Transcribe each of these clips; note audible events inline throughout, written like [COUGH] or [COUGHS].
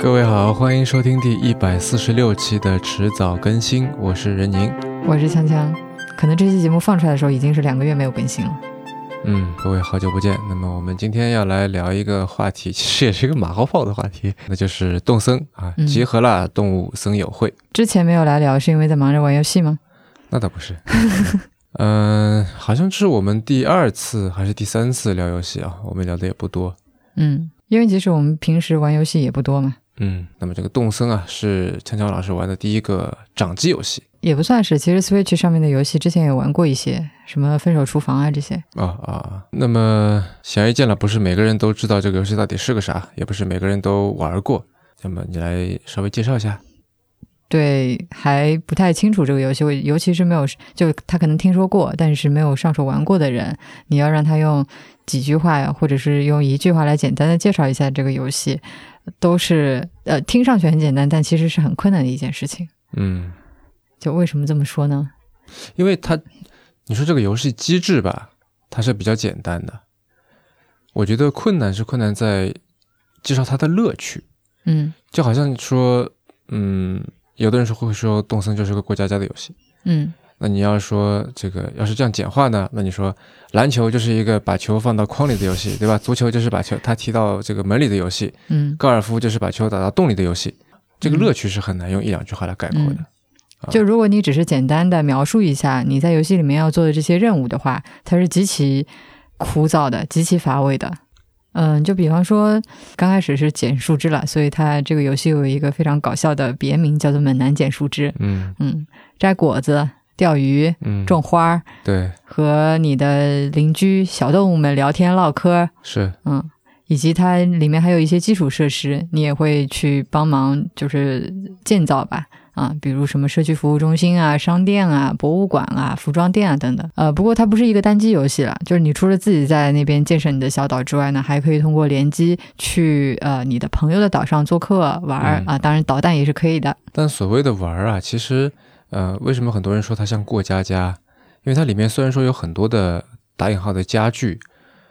各位好，欢迎收听第一百四十六期的迟早更新，我是任宁。我是锵锵，可能这期节目放出来的时候已经是两个月没有更新了。嗯，各位好久不见。那么我们今天要来聊一个话题，其实也是一个马后炮的话题，那就是动森啊，嗯集合了动物森友会。之前没有来聊，是因为在忙着玩游戏吗？那倒不是，嗯、[LAUGHS] 好像是我们第二次还是第三次聊游戏啊，我们聊的也不多。嗯，因为其实我们平时玩游戏也不多嘛，嗯，那么这个动森啊，是锵锵老师玩的第一个掌机游戏也不算是。其实 Switch 上面的游戏之前也玩过一些，什么《分手厨房》啊这些。啊啊。那么显而易见了，不是每个人都知道这个游戏到底是个啥，也不是每个人都玩过。那么你来稍微介绍一下。对，还不太清楚这个游戏，我尤其是没有，就他可能听说过，但是没有上手玩过的人，你要让他用几句话呀，或者是用一句话来简单的介绍一下这个游戏，都是呃听上去很简单，但其实是很困难的一件事情。嗯，就为什么这么说呢？因为它，你说这个游戏机制吧，它是比较简单的。我觉得困难是困难在介绍它的乐趣，嗯就好像说，嗯，有的人说会说动森就是个过家家的游戏。嗯那你要说这个要是这样简化呢？那你说篮球就是一个把球放到筐里的游戏，对吧？足球就是把球他踢到这个门里的游戏，嗯，高尔夫就是把球打到洞里的游戏。这个乐趣是很难用一两句话来概括的。啊就如果你只是简单的描述一下你在游戏里面要做的这些任务的话，它是极其枯燥的、极其乏味的。嗯，就比方说，刚开始是捡树枝了，所以它这个游戏有一个非常搞笑的别名，叫做“猛男捡树枝嗯”。嗯，摘果子、钓鱼、嗯，种花儿，对和你的邻居小动物们聊天唠嗑。是嗯，以及它里面还有一些基础设施，你也会去帮忙，就是建造吧。啊，比如什么社区服务中心啊、商店啊、博物馆啊、服装店啊等等。呃，不过它不是一个单机游戏了，就是你除了自己在那边建设你的小岛之外呢，还可以通过联机去呃你的朋友的岛上做客玩儿、嗯啊。当然，导弹也是可以的。但所谓的玩儿啊，其实，呃，为什么很多人说它像过家家？因为它里面虽然说有很多的打引号的家具，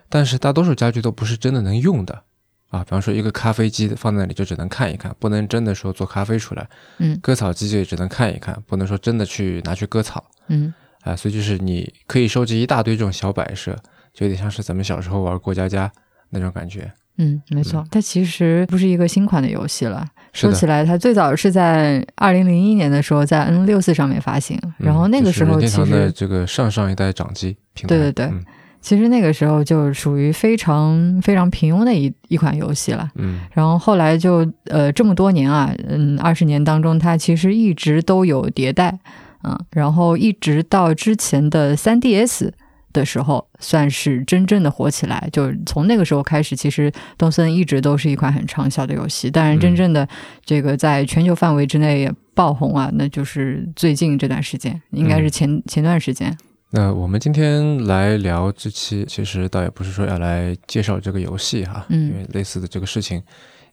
但是大多数家具都不是真的能用的啊。比方说，一个咖啡机放在那里就只能看一看，不能真的说做咖啡出来；嗯割草机就只能看一看，不能说真的去拿去割草嗯啊。所以就是你可以收集一大堆这种小摆设，就有点像是咱们小时候玩过家家那种感觉。嗯，没错，它其实不是一个新款的游戏了。说起来，它最早是在二零零一年的时候在 N 六四上面发行，然后那个时候其实这个上上一代掌机平台，对对对。嗯其实那个时候就属于非常非常平庸的一一款游戏了。嗯。然后后来就呃这么多年啊，嗯，二十年当中，它其实一直都有迭代，嗯，然后一直到之前的 3DS 的时候，算是真正的火起来。就是从那个时候开始，其实东森一直都是一款很畅销的游戏。当然，真正的这个在全球范围之内也爆红啊，那就是最近这段时间，应该是前、前段时间。那我们今天来聊这期，其实倒也不是说要来介绍这个游戏哈，嗯因为类似的这个事情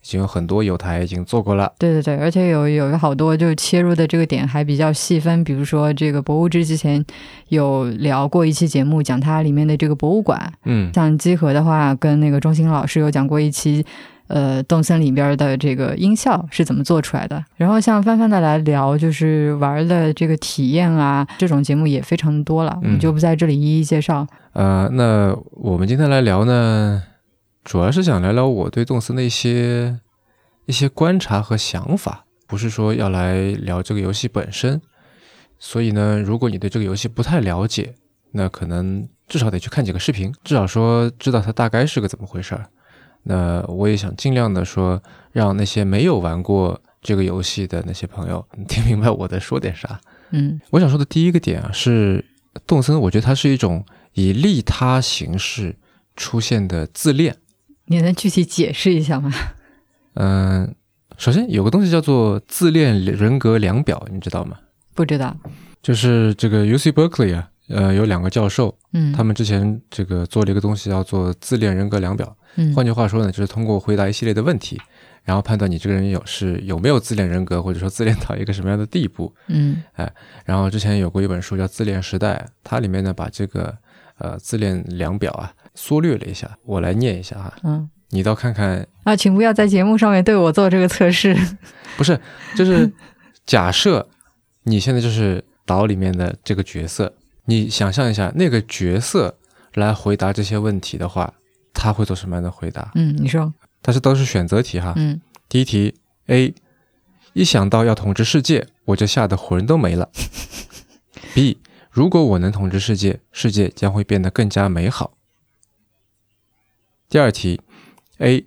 已经有很多有台已经做过了。对对对，而且有有好多就切入的这个点还比较细分，比如说这个博物志之前有聊过一期节目，讲它里面的这个博物馆。嗯像集合的话，跟那个钟兴老师有讲过一期，呃，动森里边的这个音效是怎么做出来的。然后像泛泛的来聊，就是玩的这个体验啊，这种节目也非常多了，我们嗯就不在这里一一介绍。呃，那我们今天来聊呢，主要是想聊聊我对动森的一些一些观察和想法，不是说要来聊这个游戏本身。所以呢，如果你对这个游戏不太了解，那可能至少得去看几个视频，至少说知道它大概是个怎么回事儿。那我也想尽量的说，让那些没有玩过这个游戏的那些朋友听明白我在说点啥。嗯我想说的第一个点啊，是动森，我觉得它是一种以利他形式出现的自恋。你能具体解释一下吗？嗯、首先有个东西叫做自恋人格量表，你知道吗？不知道。就是这个 UC Berkeley 啊，呃，有两个教授，嗯，他们之前这个做了一个东西叫做自恋人格量表。嗯换句话说呢，就是通过回答一系列的问题，然后判断你这个人有是有没有自恋人格，或者说自恋到一个什么样的地步。嗯哎然后之前有过一本书叫《自恋时代》，它里面呢把这个呃自恋量表啊缩略了一下，我来念一下哈。嗯你倒看看，啊，请不要在节目上面对我做这个测试。[LAUGHS] 不是，就是假设你现在就是岛里面的这个角色，你想象一下那个角色来回答这些问题的话，他会做什么样的回答？嗯，你说，但是都是选择题哈。嗯第一题 A，一想到要统治世界，我就吓得魂都没了。[LAUGHS] B，如果我能统治世界，世界将会变得更加美好。第二题 A，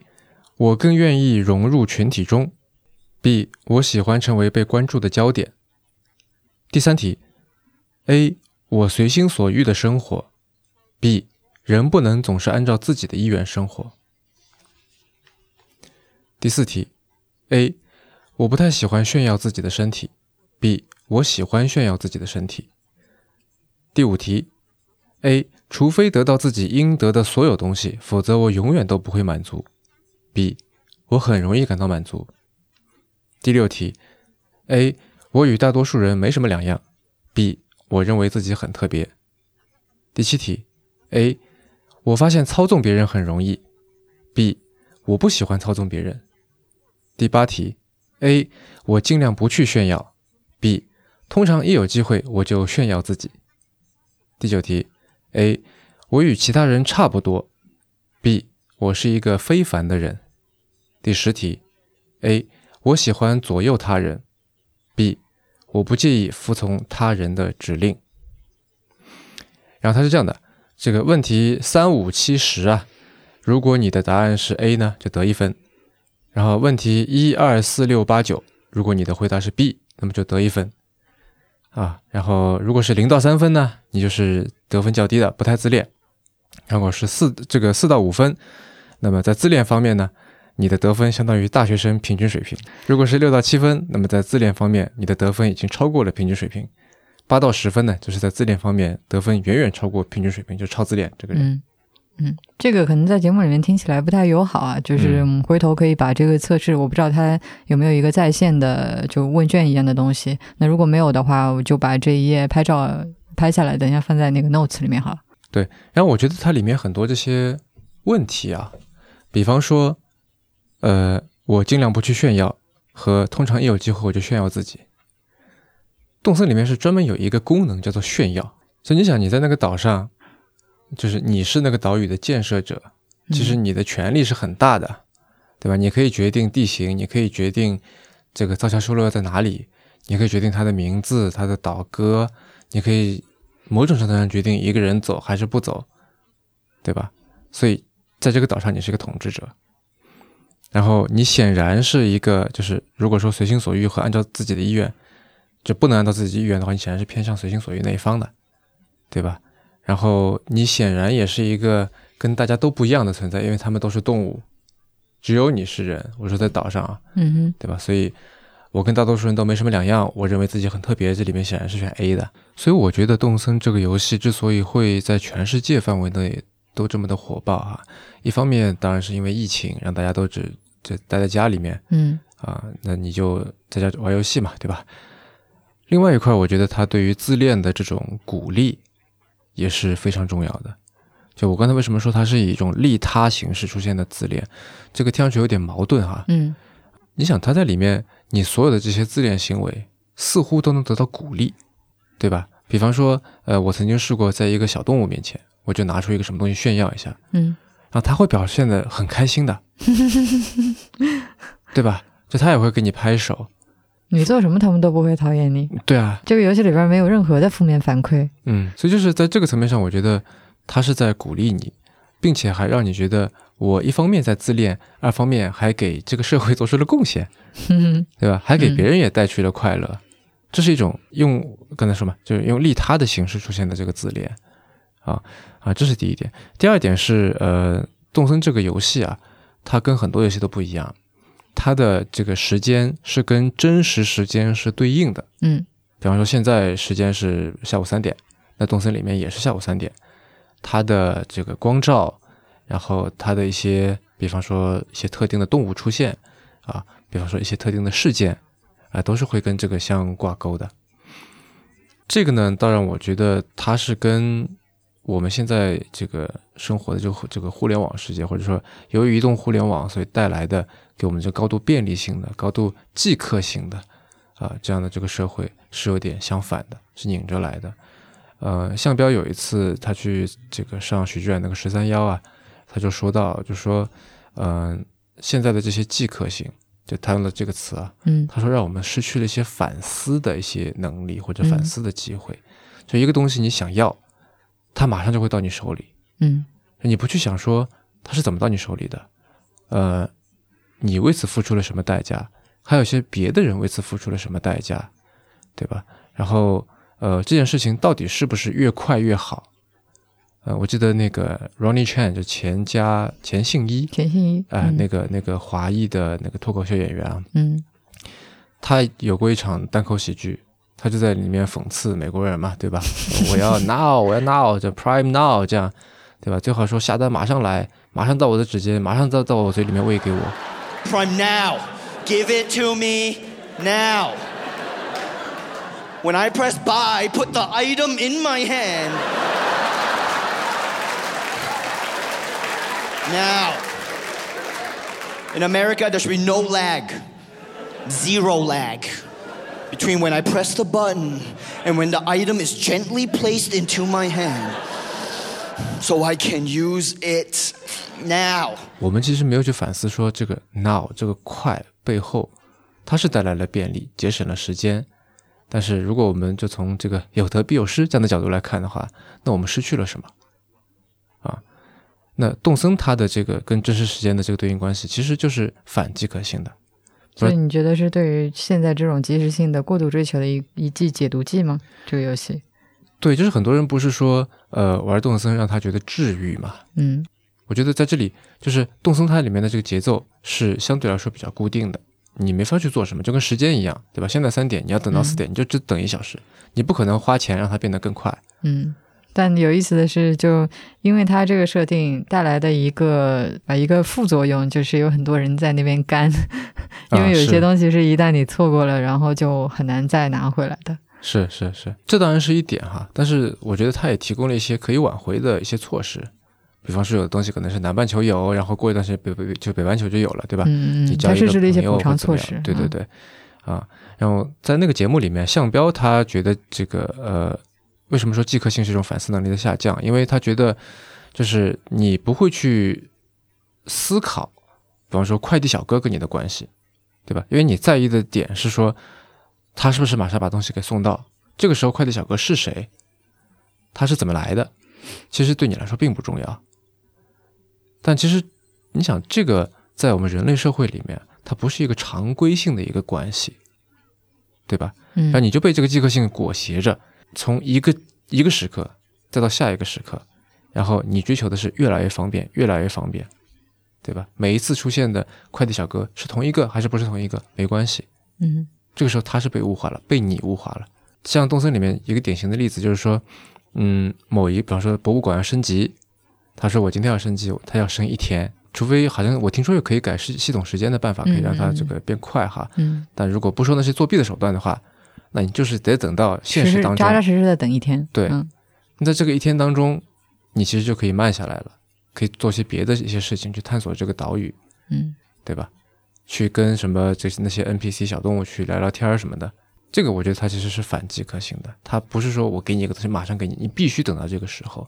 我更愿意融入群体中。B，我喜欢成为被关注的焦点。第三题 A，我随心所欲的生活。B，人不能总是按照自己的意愿生活。第四题，A，我不太喜欢炫耀自己的身体；B，我喜欢炫耀自己的身体。第五题，A，除非得到自己应得的所有东西，否则我永远都不会满足；B，我很容易感到满足。第六题，A，我与大多数人没什么两样；B，我认为自己很特别。第七题，A，我发现操纵别人很容易；B，我不喜欢操纵别人。第八题，A，我尽量不去炫耀；B，通常一有机会我就炫耀自己。第九题，A，我与其他人差不多；B，我是一个非凡的人。第十题，A，我喜欢左右他人；B，我不介意服从他人的指令。然后它是这样的，这个问题三五七十啊，如果你的答案是 A 呢，就得一分。然后问题一二四六八九，如果你的回答是 B，那么就得一分啊。然后如果是零到三分呢，你就是得分较低的，不太自恋。如果是四这个四到五分，那么在自恋方面呢，你的得分相当于大学生平均水平。如果是六到七分，那么在自恋方面，你的得分已经超过了平均水平。八到十分呢，就是在自恋方面得分远远超过平均水平，就超自恋这个人。嗯，这个可能在节目里面听起来不太友好啊，就是回头可以把这个测试，我不知道它有没有一个在线的就问卷一样的东西。那如果没有的话，我就把这一页拍照拍下来，等一下放在那个 notes 里面好了。对然后我觉得它里面很多这些问题啊，比方说，呃，我尽量不去炫耀，和通常一有机会我就炫耀自己。动森里面是专门有一个功能叫做炫耀，所以你想你在那个岛上，就是你是那个岛屿的建设者，其实你的权力是很大的，对吧？你可以决定地形，你可以决定这个造桥修路要在哪里，你可以决定它的名字、它的岛歌，你可以某种程度上决定一个人走还是不走，对吧？所以在这个岛上，你是一个统治者，然后你显然是一个，就是如果说随心所欲和按照自己的意愿，就不能按照自己意愿的话，你显然是偏向随心所欲那一方的，对吧？然后你显然也是一个跟大家都不一样的存在，因为他们都是动物，只有你是人。我说在岛上啊，嗯哼，对吧？所以我跟大多数人都没什么两样，我认为自己很特别。这里面显然是选 A 的，所以我觉得动森这个游戏之所以会在全世界范围内都这么的火爆哈，一方面当然是因为疫情让大家都只就待在家里面嗯啊，那你就在家玩游戏嘛，对吧？另外一块，我觉得他对于自恋的这种鼓励也是非常重要的。就我刚才为什么说它是以一种利他形式出现的自恋，这个听上去有点矛盾哈。嗯你想，他在里面，你所有的这些自恋行为似乎都能得到鼓励，对吧？比方说，呃，我曾经试过在一个小动物面前，我就拿出一个什么东西炫耀一下，嗯然后他会表现的很开心的，[LAUGHS] 对吧？就他也会给你拍手，你做什么他们都不会讨厌你。对啊，这个游戏里边没有任何的负面反馈。嗯，所以就是在这个层面上，我觉得他是在鼓励你，并且还让你觉得我一方面在自恋，二方面还给这个社会做出了贡献，嗯对吧？还给别人也带去了快乐，这是一种用刚才说嘛，就是用利他的形式出现的这个自恋，啊啊，这是第一点。第二点是，呃，动森这个游戏啊，它跟很多游戏都不一样，它的这个时间是跟真实时间是对应的。嗯比方说现在时间是下午三点，那动森里面也是下午三点，它的这个光照，然后它的一些，比方说一些特定的动物出现啊，比方说一些特定的事件啊，都是会跟这个相挂钩的。这个呢，倒让我觉得它是跟我们现在这个生活的这个这个互联网世界，或者说由于移动互联网所以带来的给我们这高度便利性的、高度即刻性的啊这样的这个社会是有点相反的，是拧着来的。呃，项彪有一次他去这个上许志远那个十三幺啊，他就说到，就说，嗯、现在的这些即刻性，就他用了这个词啊，嗯他说让我们失去了一些反思的一些能力或者嗯反思的机会。就一个东西你想要，它马上就会到你手里，嗯你不去想说它是怎么到你手里的，呃，你为此付出了什么代价，还有一些别的人为此付出了什么代价，对吧？然后呃，这件事情到底是不是越快越好？呃，我记得那个 Ronnie Chan 就钱家钱信一，钱信一，啊、嗯那个那个华裔的那个脱口秀演员啊，嗯他有过一场单口喜剧，他就在里面讽刺美国人嘛，对吧？[LAUGHS] 我要 now，我要 now，这 prime now，这样，对吧？最好说下单马上来，马上到我的指尖，马上到到我嘴里面喂给我。Prime now. Give it to me now. When I press buy, put the item in my hand. Now. In America, there should be no lag. Zero lag. Between when I press the button and when the item is gently placed into my hand. So I can use it now. 我们其实没有去反思说这个 now 这个快背后，它是带来了便利，节省了时间。但是如果我们就从这个有得必有失这样的角度来看的话，那我们失去了什么？啊，那动森它的这个跟真实时间的这个对应关系，其实就是反即可性的。所以你觉得是对于现在这种即时性的过度追求的一一剂解毒剂吗？这个游戏，对，就是很多人不是说，呃，玩动森让他觉得治愈嘛？嗯我觉得在这里，就是动森它里面的这个节奏是相对来说比较固定的，你没法去做什么，就跟时间一样，对吧？现在三点，你要等到四点，你就只等一小时，你不可能花钱让它变得更快。嗯。但有意思的是，就因为它这个设定带来的一个啊一个副作用，就是有很多人在那边干，[LAUGHS] 因为有一些东西是一旦你错过了，然后就很难再拿回来的。是是是，这当然是一点哈，但是我觉得它也提供了一些可以挽回的一些措施，比方说有的东西可能是南半球有，然后过一段时间北北就北半球就有了，对吧？嗯嗯，你交一个它实施了一些补偿措施。对对嗯，对，啊，然后在那个节目里面，向彪他觉得这个呃，为什么说即刻性是一种反思能力的下降？因为他觉得就是你不会去思考，比方说快递小哥跟你的关系，对吧？因为你在意的点是说他是不是马上把东西给送到，这个时候快递小哥是谁，他是怎么来的，其实对你来说并不重要。但其实你想，这个在我们人类社会里面，它不是一个常规性的一个关系，对吧？嗯那你就被这个即刻性裹挟着，从一个一个时刻再到下一个时刻，然后你追求的是越来越方便，越来越方便，对吧？每一次出现的快递小哥是同一个还是不是同一个没关系，嗯这个时候他是被物化了，被你物化了。像动森里面一个典型的例子就是说，嗯，某一比方说博物馆要升级，他说我今天要升级，他要升一天，除非好像我听说有可以改系系统时间的办法，可以让它这个变快哈。嗯，但如果不说那些作弊的手段的话，那你就是得等到现实当中扎，扎实实的等一天。对嗯那在这个一天当中，你其实就可以慢下来了，可以做些别的一些事情去探索这个岛屿，嗯对吧？去跟什么这些那些 NPC 小动物去聊聊天什么的，这个我觉得它其实是反即可行的，它不是说我给你一个东西马上给你，你必须等到这个时候。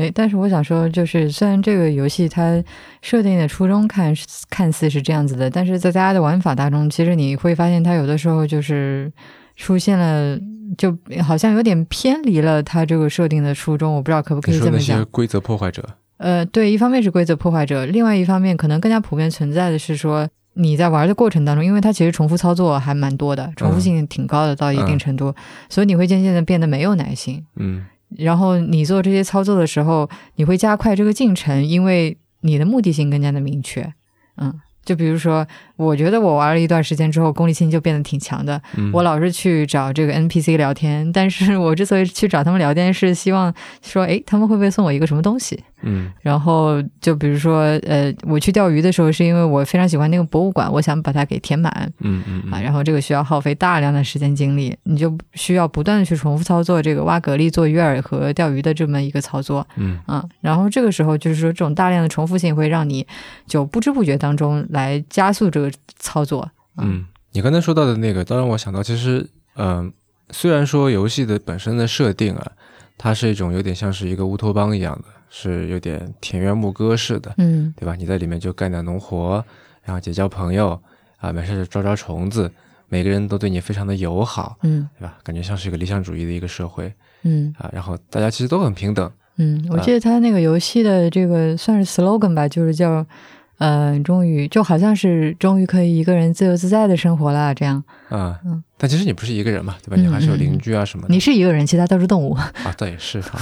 诶，但是我想说，就是虽然这个游戏它设定的初衷看看似是这样子的，但是在大家的玩法当中，其实你会发现它有的时候就是出现了，就好像有点偏离了它这个设定的初衷。我不知道可不可以这么讲。些规则破坏者，呃，对，一方面是规则破坏者，另外一方面可能更加普遍存在的是说，你在玩的过程当中，因为它其实重复操作还蛮多的，重复性挺高的，到一定嗯程度，所以你会渐渐的变得没有耐心。嗯然后你做这些操作的时候，你会加快这个进程，因为你的目的性更加的明确。嗯，就比如说，我觉得我玩了一段时间之后，功利性就变得挺强的。嗯我老是去找这个 NPC 聊天，但是我之所以去找他们聊天，是希望说，诶，他们会不会送我一个什么东西？嗯然后就比如说，呃，我去钓鱼的时候，是因为我非常喜欢那个博物馆，我想把它给填满嗯嗯啊。嗯然后这个需要耗费大量的时间精力，你就需要不断的去重复操作这个挖蛤蜊、做鱼饵和钓鱼的这么一个操作。嗯啊，然后这个时候就是说，这种大量的重复性会让你就不知不觉当中来加速这个操作。嗯，你刚才说到的那个，倒让我想到，其实，嗯、虽然说游戏的本身的设定啊，它是一种有点像是一个乌托邦一样的，是有点田园牧歌式的，嗯对吧？你在里面就干点农活，然后结交朋友啊，没事就抓抓虫子，每个人都对你非常的友好，嗯对吧？感觉像是一个理想主义的一个社会嗯啊，然后大家其实都很平等，嗯，我啊记得他那个游戏的这个算是 slogan 吧，就是叫。呃，终于就好像是终于可以一个人自由自在的生活了，这样。啊，嗯但其实你不是一个人嘛，对吧？你还是有嗯嗯邻居啊什么的。你是一个人，其他都是动物。啊，倒也是哈。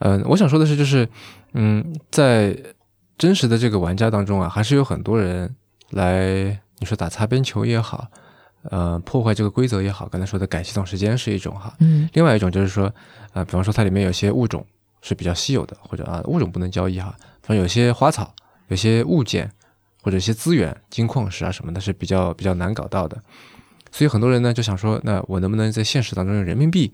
嗯、我想说的是，就是嗯，在真实的这个玩家当中啊，还是有很多人来，你说打擦边球也好，呃，破坏这个规则也好，刚才说的改系统时间是一种哈。嗯另外一种就是说，啊、比方说它里面有些物种是比较稀有的，或者啊物种不能交易哈，反正有些花草、有些物件或者一些资源、金矿石啊什么的，是比较比较难搞到的。所以很多人呢就想说，那我能不能在现实当中用人民币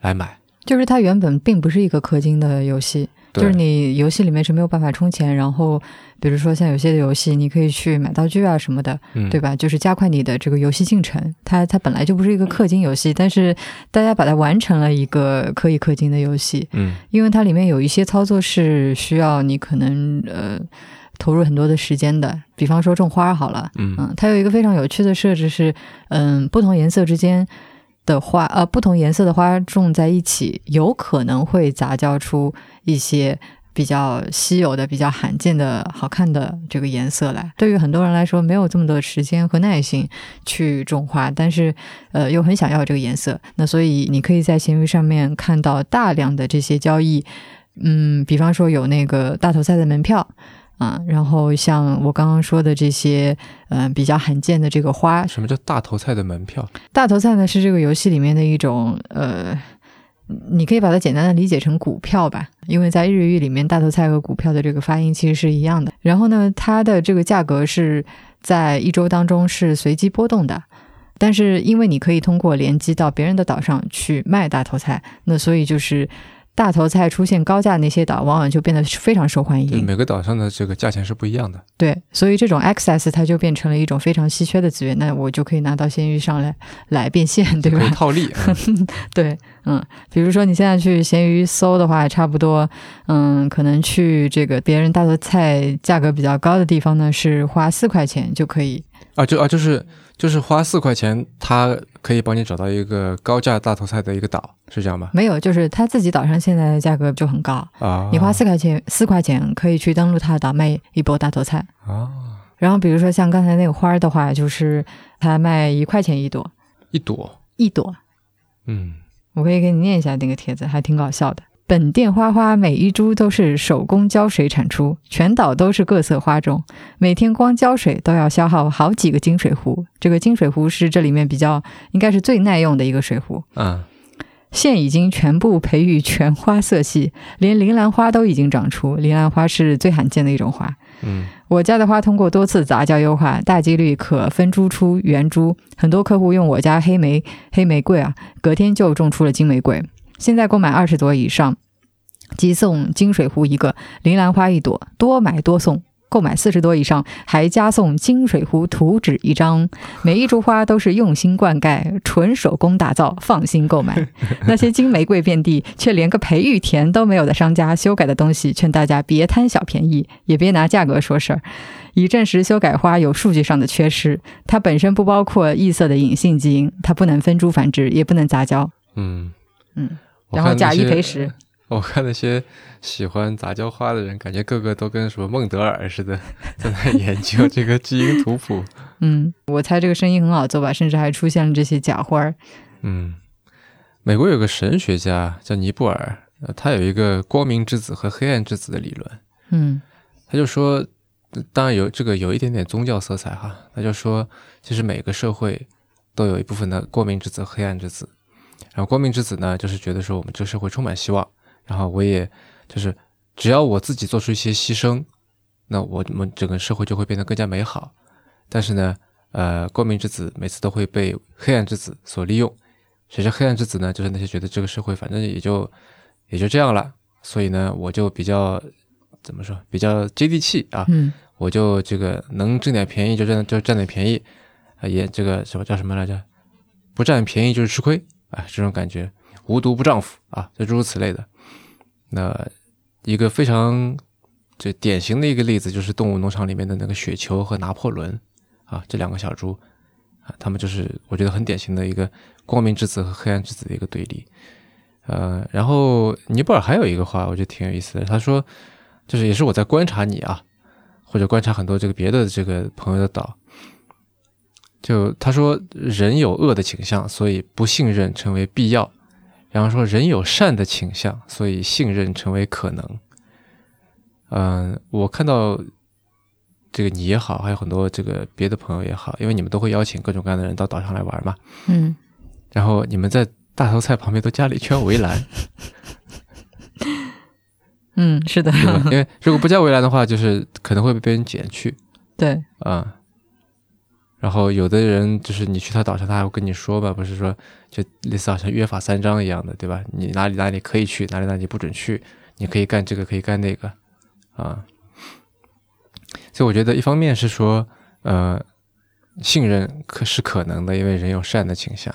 来买？就是它原本并不是一个氪金的游戏，就是你游戏里面是没有办法充钱，然后比如说像有些的游戏，你可以去买道具啊什么的，嗯，对吧？就是加快你的这个游戏进程。它它本来就不是一个氪金游戏，但是大家把它完成了一个可以氪金的游戏，嗯因为它里面有一些操作是需要你可能呃投入很多的时间的，比方说种花好了，嗯嗯，它有一个非常有趣的设置是，嗯，不同颜色之间的花，呃，不同颜色的花种在一起，有可能会杂交出一些比较稀有的、比较罕见的好看的这个颜色来。对于很多人来说，没有这么多时间和耐心去种花，但是呃，又很想要这个颜色，那所以你可以在闲鱼上面看到大量的这些交易。嗯，比方说有那个大头菜的门票，啊，然后像我刚刚说的这些，呃，比较罕见的这个花，什么叫大头菜的门票？大头菜呢是这个游戏里面的一种，呃，你可以把它简单的理解成股票吧，因为在日语里面，大头菜和股票的这个发音其实是一样的。然后呢，它的这个价格是在一周当中是随机波动的。但是因为你可以通过联机到别人的岛上去卖大头菜，那所以就是大头菜出现高价那些岛，往往就变得非常受欢迎。就是每个岛上的这个价钱是不一样的。对，所以这种 access 它就变成了一种非常稀缺的资源，那我就可以拿到闲鱼上来来变现，对吧可以？套利。嗯 [LAUGHS] 对，嗯，比如说你现在去闲鱼搜的话，差不多，嗯，可能去这个别人大头菜价格比较高的地方呢，是花四块钱就可以。啊，就啊，就是就是花四块钱，他可以帮你找到一个高价大头菜的一个岛，是这样吗？没有，就是他自己岛上现在的价格就很高，啊，你花四块钱，四块钱可以去登录他的岛卖一波大头菜。啊，然后比如说像刚才那个花儿的话，就是他卖一块钱一朵，一朵，一朵。嗯，我可以给你念一下那个帖子，还挺搞笑的。本店花花每一株都是手工浇水产出，全岛都是各色花种，每天光浇水都要消耗好几个金水壶。这个金水壶是这里面比较应该是最耐用的一个水壶。嗯，现已经全部培育全花色系，连铃兰花都已经长出。铃兰花是最罕见的一种花。嗯我家的花通过多次杂交优化，大几率可分株出圆株。很多客户用我家黑莓黑玫瑰啊，隔天就种出了金玫瑰。现在购买二十朵以上，即送金水壶一个，铃兰花一朵，多买多送。购买四十朵以上，还加送金水壶图纸一张。每一株花都是用心灌溉，纯手工打造，放心购买。[LAUGHS] 那些金玫瑰遍地，却连个培育田都没有的商家修改的东西，劝大家别贪小便宜，也别拿价格说事儿。以证实修改花有数据上的缺失，它本身不包括异色的隐性基因，它不能分株繁殖，也不能杂交。嗯嗯，我然后假一赔十。[LAUGHS] 我看那些喜欢杂交花的人，感觉个个都跟什么孟德尔似的，在那研究这个基因图谱。[LAUGHS] 嗯，我猜这个生意很好做吧，甚至还出现了这些假花儿。嗯，美国有个神学家叫尼布尔，呃，他有一个光明之子和黑暗之子的理论。嗯他就说，当然有这个有一点点宗教色彩哈，他就说，其实每个社会都有一部分的光明之子、黑暗之子。然后光明之子呢，就是觉得说我们这个社会充满希望，然后我也就是只要我自己做出一些牺牲，那我们整个社会就会变得更加美好。但是呢，呃，光明之子每次都会被黑暗之子所利用。谁是黑暗之子呢？就是那些觉得这个社会反正也就也就这样了，所以呢，我就比较。怎么说比较接地气啊？嗯，我就这个能挣点便宜就占就占点便宜，啊也这个什么叫什么来着？不占便宜就是吃亏啊，这种感觉，无毒不丈夫啊，就诸如此类的。那一个非常这典型的一个例子就是动物农场里面的那个雪球和拿破仑啊，这两个小猪啊，他们就是我觉得很典型的一个光明之子和黑暗之子的一个对立。呃，然后尼泊尔还有一个话，我觉得挺有意思的，他说。就是也是我在观察你啊，或者观察很多这个别的这个朋友的岛。就他说人有恶的倾向，所以不信任成为必要；然后说人有善的倾向，所以信任成为可能。嗯，我看到这个你也好，还有很多这个别的朋友也好，因为你们都会邀请各种各样的人到岛上来玩嘛。嗯。然后你们在大头菜旁边都加了一圈围栏。[LAUGHS] 嗯，是的，因为如果不加围栏的话，就是可能会被别人捡去。对，啊，然后有的人就是你去他岛上，他还会跟你说吧，不是说就类似好像约法三章一样的，对吧？你哪里哪里可以去，哪里哪里不准去，你可以干这个，可以干那个，啊。所以我觉得一方面是说，呃，信任可是可能的，因为人有善的倾向，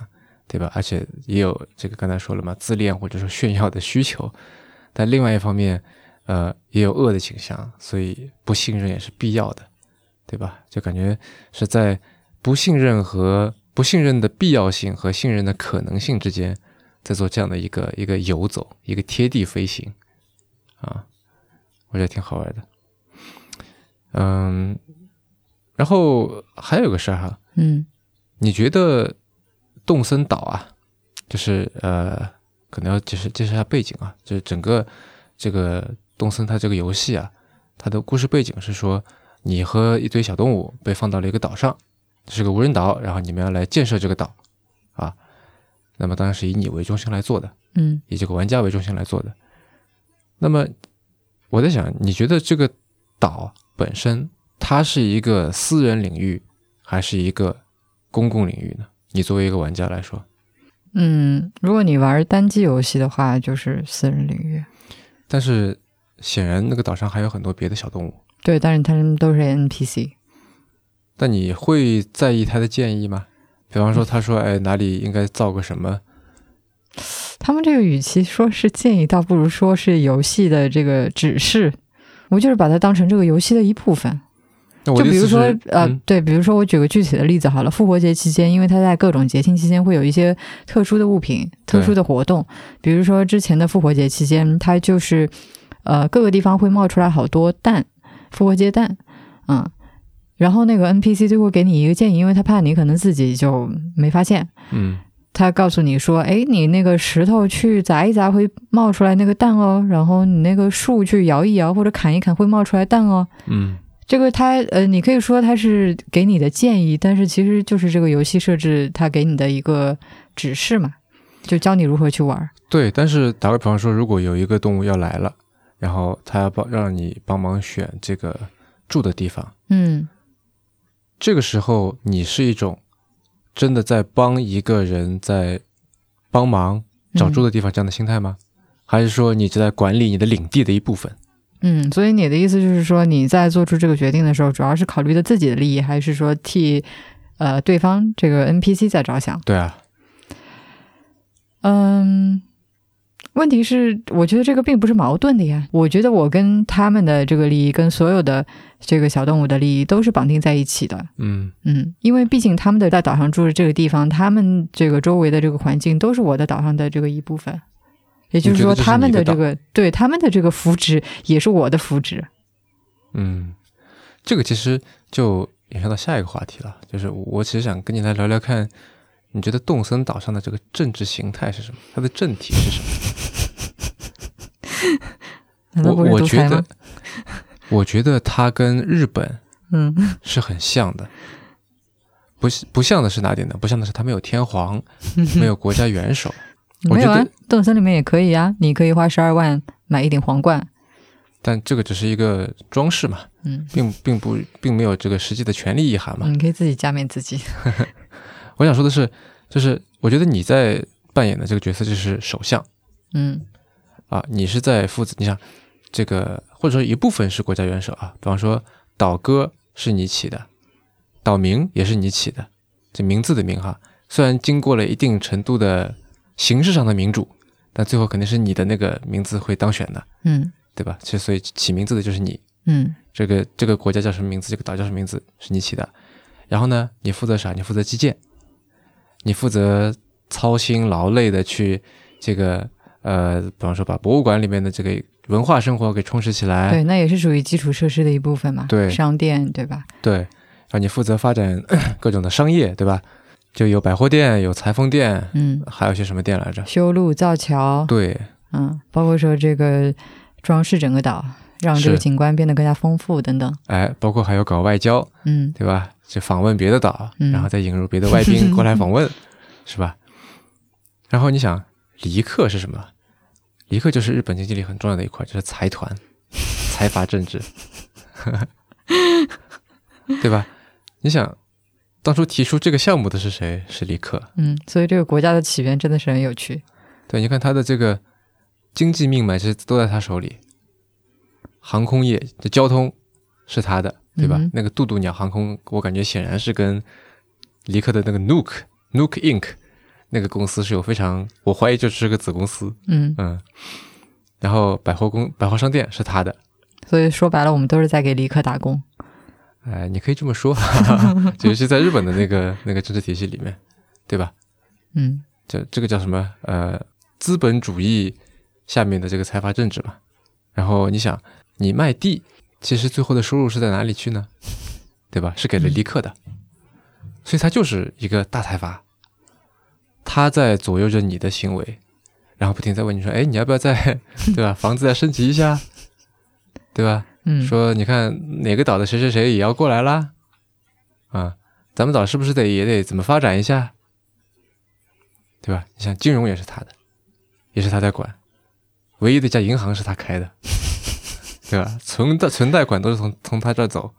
对吧？而且也有这个刚才说了嘛，自恋或者说炫耀的需求。但另外一方面，呃，也有恶的倾向，所以不信任也是必要的，对吧？就感觉是在不信任和不信任的必要性和信任的可能性之间，在做这样的一个一个游走，一个贴地飞行，啊，我觉得挺好玩的。嗯，然后还有个事儿哈，嗯，你觉得动森岛啊，就是呃。可能要解释介绍一下背景啊，就是整个这个动森它这个游戏啊，它的故事背景是说，你和一堆小动物被放到了一个岛上，是个无人岛，然后你们要来建设这个岛啊，那么当然是以你为中心来做的，嗯，以这个玩家为中心来做的。那么我在想，你觉得这个岛本身它是一个私人领域还是一个公共领域呢？你作为一个玩家来说。嗯，如果你玩单机游戏的话，就是私人领域。但是显然那个岛上还有很多别的小动物。对，但是他们都是 NPC。但你会在意他的建议吗？比方说，他说：“哎，哪里应该造个什么？”他们这个与其说是建议，倒不如说是游戏的这个指示。我就是把它当成这个游戏的一部分。就比如说，呃，对，比如说我举个具体的例子好了。复活节期间，因为它在各种节庆期间会有一些特殊的物品、特殊的活动。比如说之前的复活节期间，它就是，呃，各个地方会冒出来好多蛋，复活节蛋，嗯，然后那个 NPC 就会给你一个建议，因为他怕你可能自己就没发现，嗯，他告诉你说，哎，你那个石头去砸一砸会冒出来那个蛋哦，然后你那个树去摇一摇或者砍一砍会冒出来蛋哦，嗯。这个他呃，你可以说他是给你的建议，但是其实就是这个游戏设置他给你的一个指示嘛，就教你如何去玩。对，但是打个比方说，如果有一个动物要来了，然后他要帮让你帮忙选这个住的地方，嗯，这个时候你是一种真的在帮一个人在帮忙找住的地方这样的心态吗？还是说你是在管理你的领地的一部分？嗯，所以你的意思就是说，你在做出这个决定的时候，主要是考虑的自己的利益，还是说替呃对方这个 NPC 在着想？对啊。嗯，问题是，我觉得这个并不是矛盾的呀。我觉得我跟他们的这个利益，跟所有的这个小动物的利益都是绑定在一起的。嗯嗯，因为毕竟他们的在岛上住的这个地方，他们这个周围的这个环境都是我的岛上的这个一部分。也就是说，他们的这个对他们的这个福祉也是我的福祉。嗯，这个其实就延伸到下一个话题了，就是我其实想跟你来聊聊看，你觉得动森岛上的这个政治形态是什么？它的政体是什么？[LAUGHS] 我我觉得，[LAUGHS] 我觉得它跟日本嗯是很像的。不是不像的是哪点呢？不像的是它没有天皇，[LAUGHS] 没有国家元首。我没有啊觉得，动森里面也可以啊，你可以花十二万买一顶皇冠，但这个只是一个装饰嘛，嗯，并并不并没有这个实际的权利意涵嘛。你可以自己加冕自己。我想说的是，就是我觉得你在扮演的这个角色就是首相嗯啊，你是在负责，你想这个或者说一部分是国家元首啊，比方说岛歌是你起的，岛名也是你起的，这名字的名哈，虽然经过了一定程度的形式上的民主，但最后肯定是你的那个名字会当选的，嗯对吧？其实所以起名字的就是你，嗯这个这个国家叫什么名字，这个岛叫什么名字是你起的。然后呢，你负责啥？你负责基建，你负责操心劳累的去这个呃，比方说把博物馆里面的这个文化生活给充实起来。对，那也是属于基础设施的一部分嘛。对商店对吧？对，然后你负责发展 [COUGHS] 各种的商业，对吧？就有百货店，有裁缝店，嗯，还有些什么店来着？修路造桥，对，嗯，包括说这个装饰整个岛，让这个景观变得更加丰富等等。哎，包括还有搞外交，嗯对吧？去访问别的岛，嗯然后再引入别的外宾过来访问，[LAUGHS] 是吧？然后你想，离克是什么？离克就是日本经济里很重要的一块，就是财团、财阀政治，[LAUGHS] 对吧？你想，当初提出这个项目的是谁？是离克。嗯，所以这个国家的起源真的是很有趣。对，你看他的这个经济命脉其实都在他手里。航空业，这交通是他的，对吧？嗯那个渡渡鸟航空，我感觉显然是跟离克的那个 Nook Nook Inc 那个公司是有非常，我怀疑就是个子公司。嗯，嗯，然后百货公百货商店是他的，所以说白了，我们都是在给离克打工。哎，你可以这么说，[LAUGHS] 尤其在日本的那个 [LAUGHS] 那个政治体系里面，对吧？嗯这这个叫什么？呃，资本主义下面的这个财阀政治嘛。然后你想，你卖地，其实最后的收入是在哪里去呢？[LAUGHS] 对吧？是给了迪克的，所以他就是一个大财阀，他在左右着你的行为，然后不停在问你说：“哎，你要不要再 [LAUGHS] 对吧？房子再升级一下，对吧？嗯，说你看哪个岛的谁谁谁也要过来啦，啊，咱们岛是不是得也得怎么发展一下，对吧？你像金融也是他的，也是他在管，唯一的一家银行是他开的，对吧？存贷存贷款都是从从他这儿走，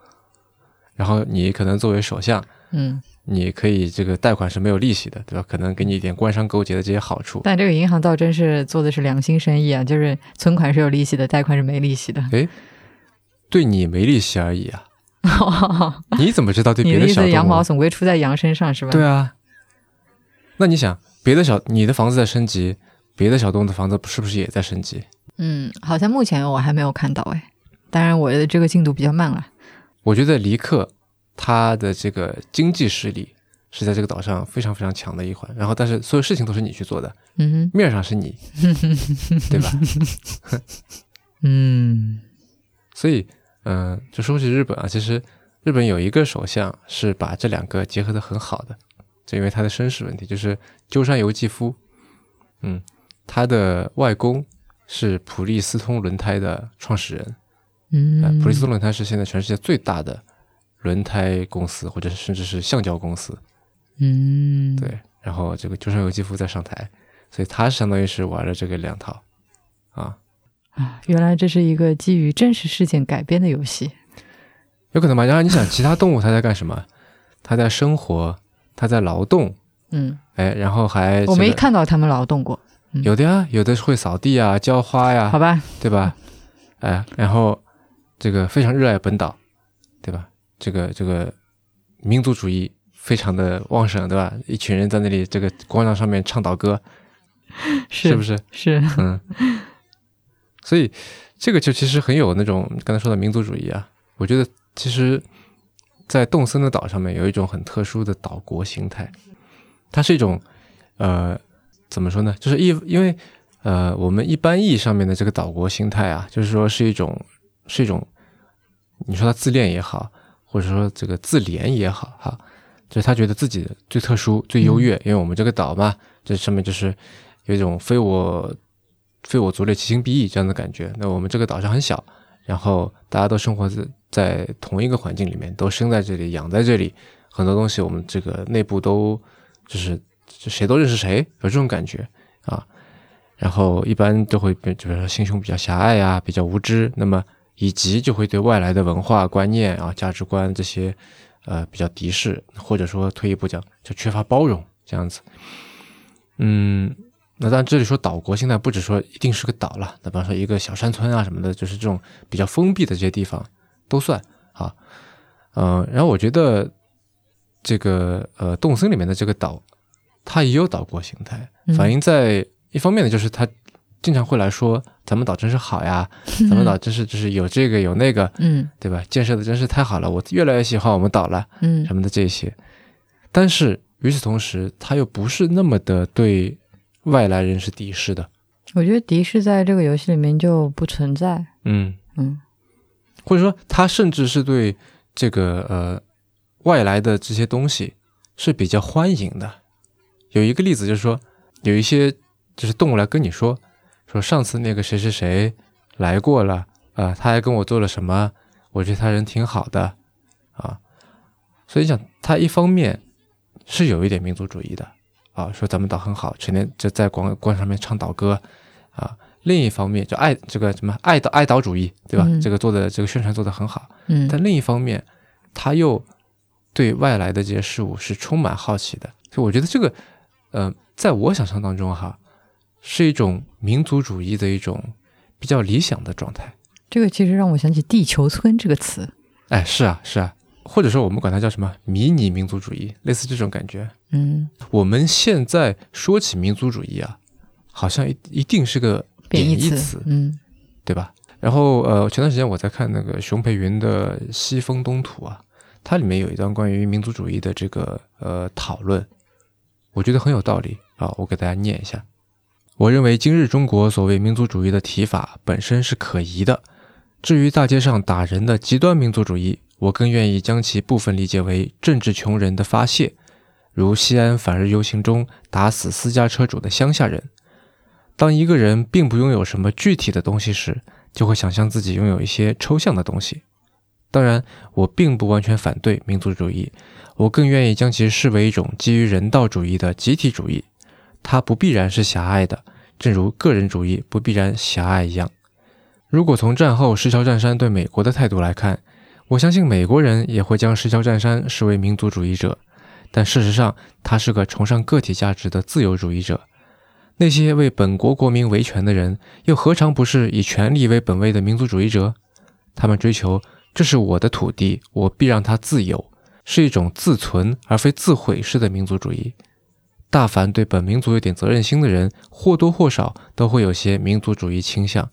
然后你可能作为首相，嗯，你可以这个贷款是没有利息的，对吧？可能给你一点官商勾结的这些好处，但这个银行倒真是做的是良心生意啊，就是存款是有利息的，贷款是没利息的。对你没利息而已啊，[LAUGHS] 你怎么知道对别的小动物？羊毛总归出在羊身上是吧？对啊，那你想，别的小你的房子在升级，别的小动物的房子是不是也在升级？嗯，好像目前我还没有看到哎，当然我的这个进度比较慢了。我觉得离克他的这个经济实力是在这个岛上非常非常强的一环，然后但是所有事情都是你去做的，嗯面上是你，[LAUGHS] 对吧？[LAUGHS] 嗯所以，嗯、就说起日本啊，其实日本有一个首相是把这两个结合的很好的，就因为他的身世问题，就是鸠山由纪夫，嗯，他的外公是普利司通轮胎的创始人，呃，嗯，普利司通轮胎是现在全世界最大的轮胎公司，或者甚至是橡胶公司，嗯，对。然后这个鸠山由纪夫在上台，所以他相当于是玩了这个两套，啊，啊，原来这是一个基于真实事件改编的游戏。有可能吧？然后你想，其他动物它在干什么？它在生活，它在劳动，嗯，哎，然后还我没看到他们劳动过，有的啊，有的是会扫地啊、浇花呀好，吧？对吧？哎，然后这个非常热爱本岛，对吧？这个这个民族主义非常的旺盛，对吧？一群人在那里这个广场上面唱岛歌，[LAUGHS] 是是不是？是？嗯，所以这个就其实很有那种刚才说的民族主义啊。我觉得其实，在动森的岛上面有一种很特殊的岛国形态，它是一种呃怎么说呢？就是一因为呃我们一般意义上面的这个岛国心态啊，就是说是一种是一种你说他自恋也好，或者说这个自怜也好，哈，就是他觉得自己最特殊、最优越，因为我们这个岛嘛，这上面就是有一种非我非我族类，其心必异这样的感觉。那我们这个岛上很小，然后大家都生活在在同一个环境里面，都生在这里，养在这里，很多东西我们这个内部都就是就谁都认识谁，有这种感觉啊。然后一般都会比如说心胸比较狭隘呀，比较无知，那么以及就会对外来的文化观念啊、价值观这些呃比较敌视，或者说退一步讲就缺乏包容这样子。嗯，那当然这里说岛国现在不只说一定是个岛了，那比方说一个小山村啊什么的，就是这种比较封闭的这些地方都算啊。嗯，然后我觉得这个呃动森里面的这个岛，它也有岛国形态，反映在。一方面呢，就是他经常会来说咱们岛真是好呀，[LAUGHS] 咱们岛真是就是有这个有那个，嗯，对吧？建设的真是太好了，我越来越喜欢我们岛了，嗯，什么的这些。但是与此同时，他又不是那么的对外来人是敌视的。我觉得敌视在这个游戏里面就不存在。嗯嗯，或者说他甚至是对这个呃外来的这些东西是比较欢迎的。有一个例子就是说，有一些。就是动物来跟你说，说上次那个谁谁谁来过了啊，他还跟我做了什么？我觉得他人挺好的啊，所以讲他一方面是有一点民族主义的啊，说咱们岛很好，成天就在广广场上面唱岛歌啊；另一方面就爱这个什么爱岛爱岛主义，对吧？这个做的这个宣传做的很好，嗯，但另一方面他又对外来的这些事物是充满好奇的，所以我觉得这个，呃，在我想象当中哈。是一种民族主义的一种比较理想的状态。这个其实让我想起“地球村”这个词。哎，是啊，是啊，或者说我们管它叫什么“迷你民族主义”，类似这种感觉。嗯，我们现在说起民族主义啊，好像一一定是个贬义词，嗯，对吧？然后呃，前段时间我在看那个熊培云的《西风东土》啊，它里面有一段关于民族主义的这个呃讨论，我觉得很有道理啊，我给大家念一下。我认为今日中国所谓民族主义的提法本身是可疑的。至于大街上打人的极端民族主义，我更愿意将其部分理解为政治穷人的发泄，如西安反日游行中打死私家车主的乡下人。当一个人并不拥有什么具体的东西时，就会想象自己拥有一些抽象的东西。当然，我并不完全反对民族主义，我更愿意将其视为一种基于人道主义的集体主义。它不必然是狭隘的，正如个人主义不必然狭隘一样。如果从战后石桥占山对美国的态度来看，我相信美国人也会将石桥占山视为民族主义者，但事实上他是个崇尚个体价值的自由主义者。那些为本国国民维权的人，又何尝不是以权力为本位的民族主义者？他们追求这是我的土地，我必让它自由，是一种自存而非自毁式的民族主义。大凡对本民族有点责任心的人，或多或少都会有些民族主义倾向，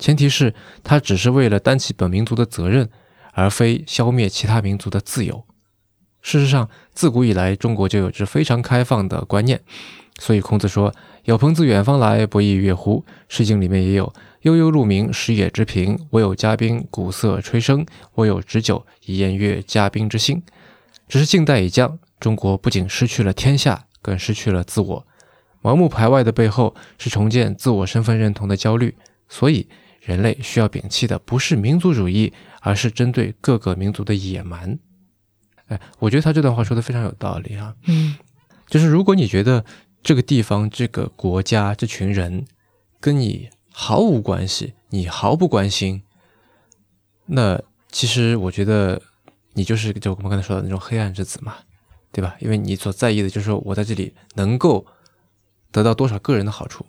前提是他只是为了担起本民族的责任，而非消灭其他民族的自由。事实上，自古以来，中国就有着非常开放的观念，所以孔子说：“有朋自远方来，不亦乐乎？”《诗经》里面也有：“悠悠鹿鸣，食野之苹。我有嘉宾，鼓瑟吹笙。我有旨酒，以宴乐嘉宾之心。”只是近代已将，中国不仅失去了天下。更失去了自我，盲目排外的背后是重建自我身份认同的焦虑。所以，人类需要摒弃的不是民族主义，而是针对各个民族的野蛮。哎，我觉得他这段话说的非常有道理啊。嗯，就是如果你觉得这个地方、这个国家、这群人跟你毫无关系，你毫不关心，那其实我觉得你就是就我们刚才说的那种黑暗之子嘛。对吧？因为你所在意的就是说我在这里能够得到多少个人的好处，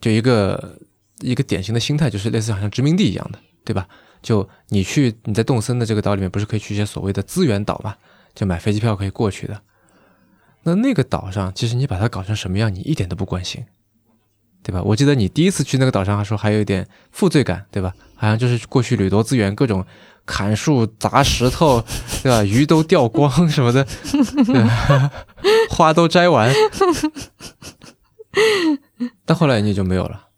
就一个一个典型的心态，就是类似好像殖民地一样的，对吧？就你去你在动森的这个岛里面，不是可以去一些所谓的资源岛嘛？就买飞机票可以过去的。那那个岛上，其实你把它搞成什么样，你一点都不关心，对吧？我记得你第一次去那个岛上，还说还有一点负罪感，对吧？好像就是过去掠夺资源，各种。砍树砸石头，[LAUGHS] 对吧？鱼都掉光什么的，[LAUGHS] 花都摘完，[LAUGHS] 但后来你就没有了。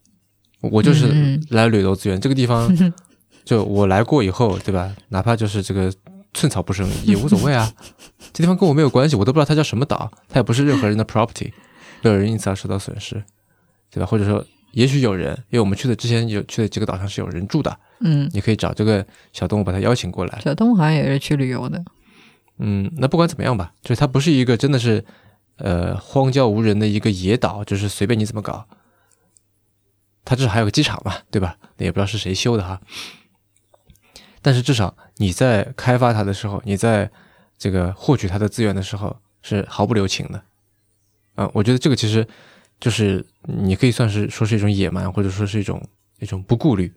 我就是来旅游资源，这个地方就我来过以后，对吧？哪怕就是这个寸草不生也无所谓啊。这地方跟我没有关系，我都不知道它叫什么岛，它也不是任何人的 property，没有人因此而受到损失，对吧？或者说。也许有人，因为我们去的之前有去的几个岛上是有人住的，嗯，你可以找这个小动物把它邀请过来。小动物好像也是去旅游的。嗯，那不管怎么样吧，就是它不是一个真的是呃荒郊无人的一个野岛，就是随便你怎么搞。它至少还有个机场嘛，对吧？那也不知道是谁修的哈。但是至少你在开发它的时候，你在这个获取它的资源的时候是毫不留情的。啊、我觉得这个其实就是你可以算是说是一种野蛮，或者说是一种一种不顾虑。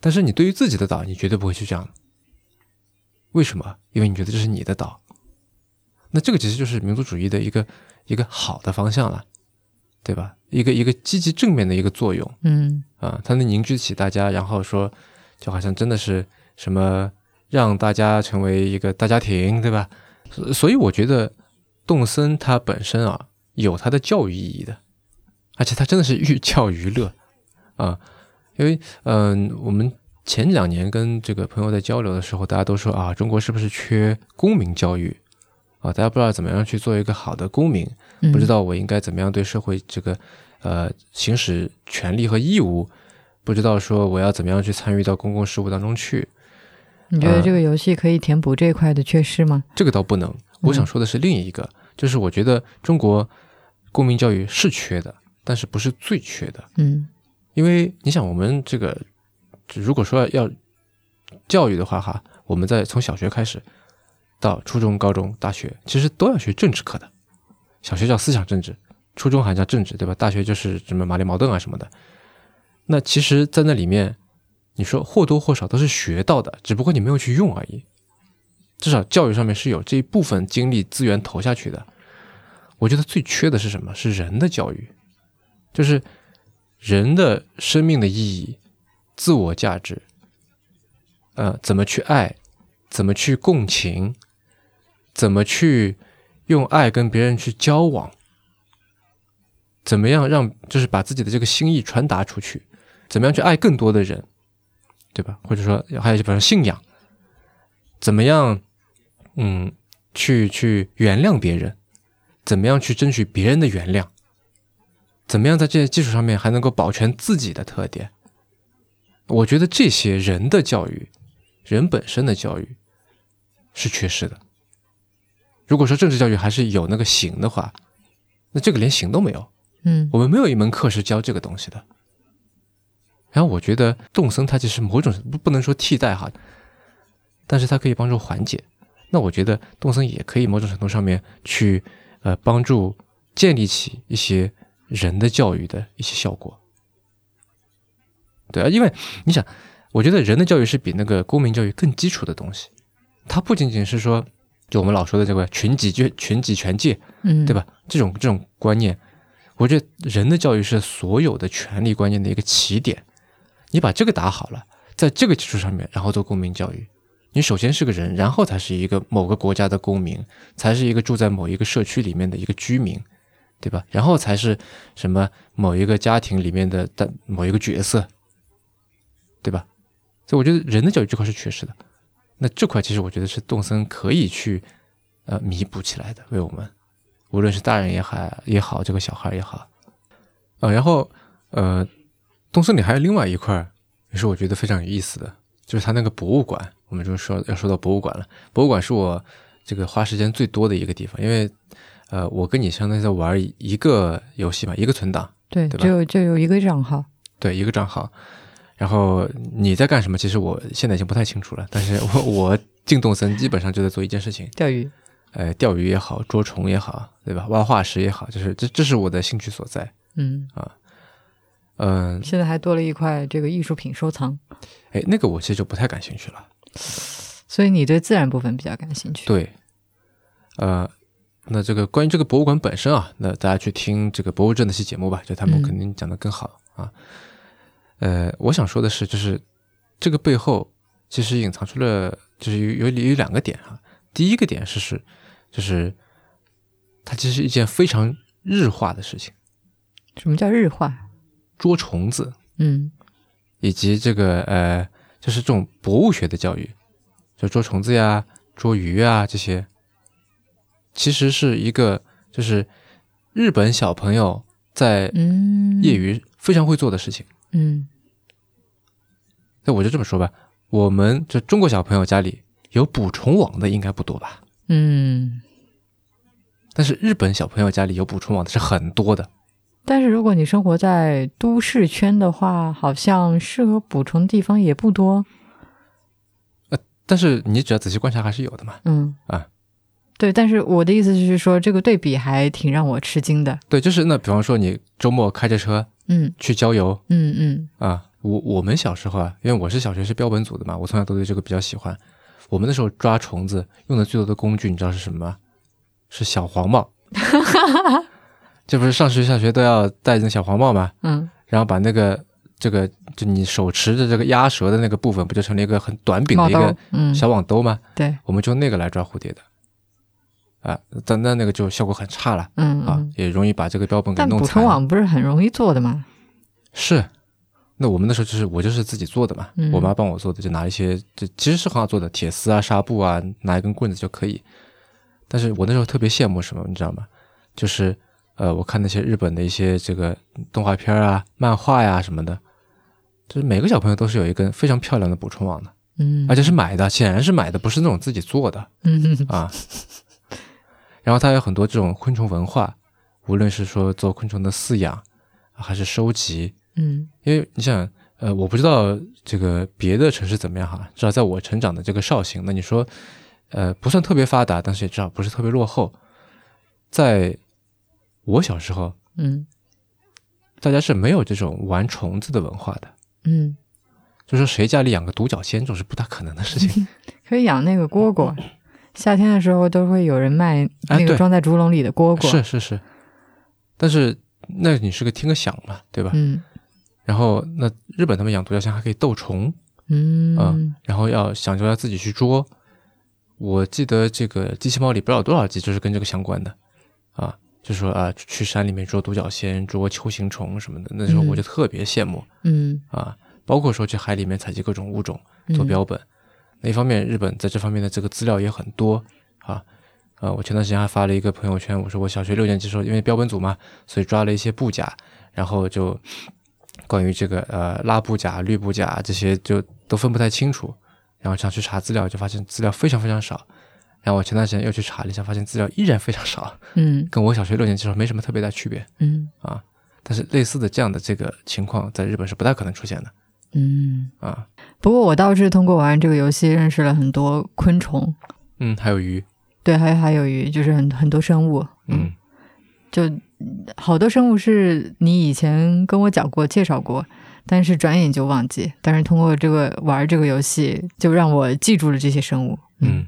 但是你对于自己的岛，你绝对不会去这样。为什么？因为你觉得这是你的岛。那这个其实就是民族主义的一个一个好的方向了，对吧？一个一个积极正面的一个作用嗯啊，它能凝聚起大家，然后说，就好像真的是什么让大家成为一个大家庭，对吧？所所以我觉得动森它本身啊有它的教育意义的，而且它真的是寓教于乐啊，因为嗯、我们前两年跟这个朋友在交流的时候，大家都说啊，中国是不是缺公民教育啊？大家不知道怎么样去做一个好的公民，嗯，不知道我应该怎么样对社会这个呃行使权利和义务，不知道说我要怎么样去参与到公共事务当中去，你觉得这个游戏可以填补这一块的缺失吗？这个倒不能。我想说的是另一个，就是我觉得中国公民教育是缺的，但是不是最缺的。嗯因为你想，我们这个如果说要教育的话，哈，我们在从小学开始到初中、高中、大学，其实都要学政治课的。小学叫思想政治，初中还叫政治，对吧？大学就是什么马列矛盾啊什么的。那其实，在那里面，你说或多或少都是学到的，只不过你没有去用而已。至少教育上面是有这一部分精力资源投下去的。我觉得最缺的是什么？是人的教育，就是人的生命的意义、自我价值，呃，怎么去爱，怎么去共情，怎么去用爱跟别人去交往，怎么样让就是把自己的这个心意传达出去，怎么样去爱更多的人，对吧？或者说还有就比如说信仰，怎么样，嗯，去去原谅别人，怎么样去争取别人的原谅。怎么样在这些基础上面还能够保全自己的特点？我觉得这些人的教育，人本身的教育是缺失的。如果说政治教育还是有那个形的话，那这个连形都没有。嗯我们没有一门课是教这个东西的。然后我觉得动森它其实某种不不能说替代哈，但是它可以帮助缓解。那我觉得动森也可以某种程度上面去呃帮助建立起一些人的教育的一些效果。对啊，因为你想，我觉得人的教育是比那个公民教育更基础的东西。它不仅仅是说，就我们老说的这个群己权、群己权界，嗯，对？吧？这种这种观念，我觉得人的教育是所有的权利观念的一个起点。你把这个打好了，在这个基础上面，然后做公民教育，你首先是个人，然后才是一个某个国家的公民，才是一个住在某一个社区里面的一个居民，对吧？然后才是什么某一个家庭里面的的某一个角色，对吧？所以我觉得人的教育这块是缺失的。那这块其实我觉得是动森可以去呃弥补起来的，为我们。无论是大人也好也好，这个小孩也好，呃，然后呃，东森里还有另外一块也是我觉得非常有意思的，就是他那个博物馆。我们就说要说到博物馆了，博物馆是我这个花时间最多的一个地方，因为呃，我跟你相当于在玩一个游戏嘛，一个存档，对，对吧就有就有一个账号。对，一个账号。然后你在干什么？其实我现在已经不太清楚了，但是我 [LAUGHS] 我进动森基本上就在做一件事情，钓鱼，呃，钓鱼也好，捉虫也好，对吧？挖化石也好，就是这这是我的兴趣所在。嗯，嗯、现在还多了一块这个艺术品收藏，哎，那个我其实就不太感兴趣了。所以你对自然部分比较感兴趣。对，呃，那这个关于这个博物馆本身啊，那大家去听这个博物志那期节目吧，就他们嗯肯定讲的更好、啊。呃，我想说的是，就是这个背后其实隐藏出了，就是有有有两个点哈、第一个点是是，就是它其实是一件非常日化的事情，什么叫日化？捉虫子嗯以及这个呃，就是这种博物学的教育，就捉虫子呀、捉鱼啊这些，其实是一个就是日本小朋友在嗯，业余非常会做的事情。嗯那我就这么说吧，我们这中国小朋友家里有捕虫网的应该不多吧？嗯。但是日本小朋友家里有捕虫网的是很多的。但是如果你生活在都市圈的话，好像适合补充的地方也不多。但是你只要仔细观察，还是有的嘛。嗯啊，对。但是我的意思就是说，这个对比还挺让我吃惊的。对，就是那比方说你周末开着车嗯去郊游嗯嗯啊，我我们小时候啊，因为我是小学是标本组的嘛，我从小都对这个比较喜欢。我们那时候抓虫子用的最多的工具，你知道是什么吗？是小黄帽。[LAUGHS] 这不是上学下学都要戴那小黄帽吗？嗯然后把那个这个就你手持的这个鸭舌的那个部分，不就成了一个很短柄的一个嗯小网兜吗？对我们就那个来抓蝴蝶的。啊，但那那个就效果很差了啊嗯啊，也容易把这个标本给但捕弄残。虫网不是很容易做的吗？是，那我们那时候就是我就是自己做的嘛，嗯我妈帮我做的，就拿一些就其实是很好做的铁丝啊、纱布啊，拿一根棍子就可以。但是我那时候特别羡慕什么，你知道吗？就是呃，我看那些日本的一些这个动画片啊、漫画呀、什么的，就是每个小朋友都是有一根非常漂亮的补充网的，嗯，而且是买的，显然是买的，不是那种自己做的嗯 [LAUGHS] 啊。然后它有很多这种昆虫文化，无论是说做昆虫的饲养，还是收集，嗯因为你想，呃，我不知道这个别的城市怎么样哈，至少在我成长的这个绍兴，那你说，呃，不算特别发达，但是也至少不是特别落后。在我小时候，嗯大家是没有这种玩虫子的文化的，嗯，就说谁家里养个独角仙，这种是不大可能的事情。[LAUGHS] 可以养那个蝈蝈。[LAUGHS] 夏天的时候都会有人卖那个装在竹笼里的蝈蝈。是是是，但是那你是个听个响嘛，对吧？嗯然后那日本他们养独角仙还可以斗虫，嗯嗯然后要想着要自己去捉。我记得这个机器猫里不知道有多少集就是跟这个相关的啊，就说啊去山里面捉独角仙、捉球形虫什么的，那时候我就特别羡慕、嗯啊。包括说去海里面采集各种物种嗯做标本。那一方面，日本在这方面的这个资料也很多啊。呃，我前段时间还发了一个朋友圈，我说我小学六年级时候，因为标本组嘛，所以抓了一些布甲，然后就关于这个呃拉布甲、绿布甲这些就都分不太清楚，然后想去查资料，就发现资料非常非常少。然后我前段时间又去查了一下，发现资料依然非常少，嗯跟我小学六年级时候没什么特别大区别嗯啊。但是类似的这样的这个情况，在日本是不大可能出现的嗯。啊。不过我倒是通过玩这个游戏认识了很多昆虫，嗯，还有鱼，对，还有还有鱼，就是很很多生物，嗯就好多生物是你以前跟我讲过、介绍过，但是转眼就忘记。但是通过这个玩这个游戏，就让我记住了这些生物。嗯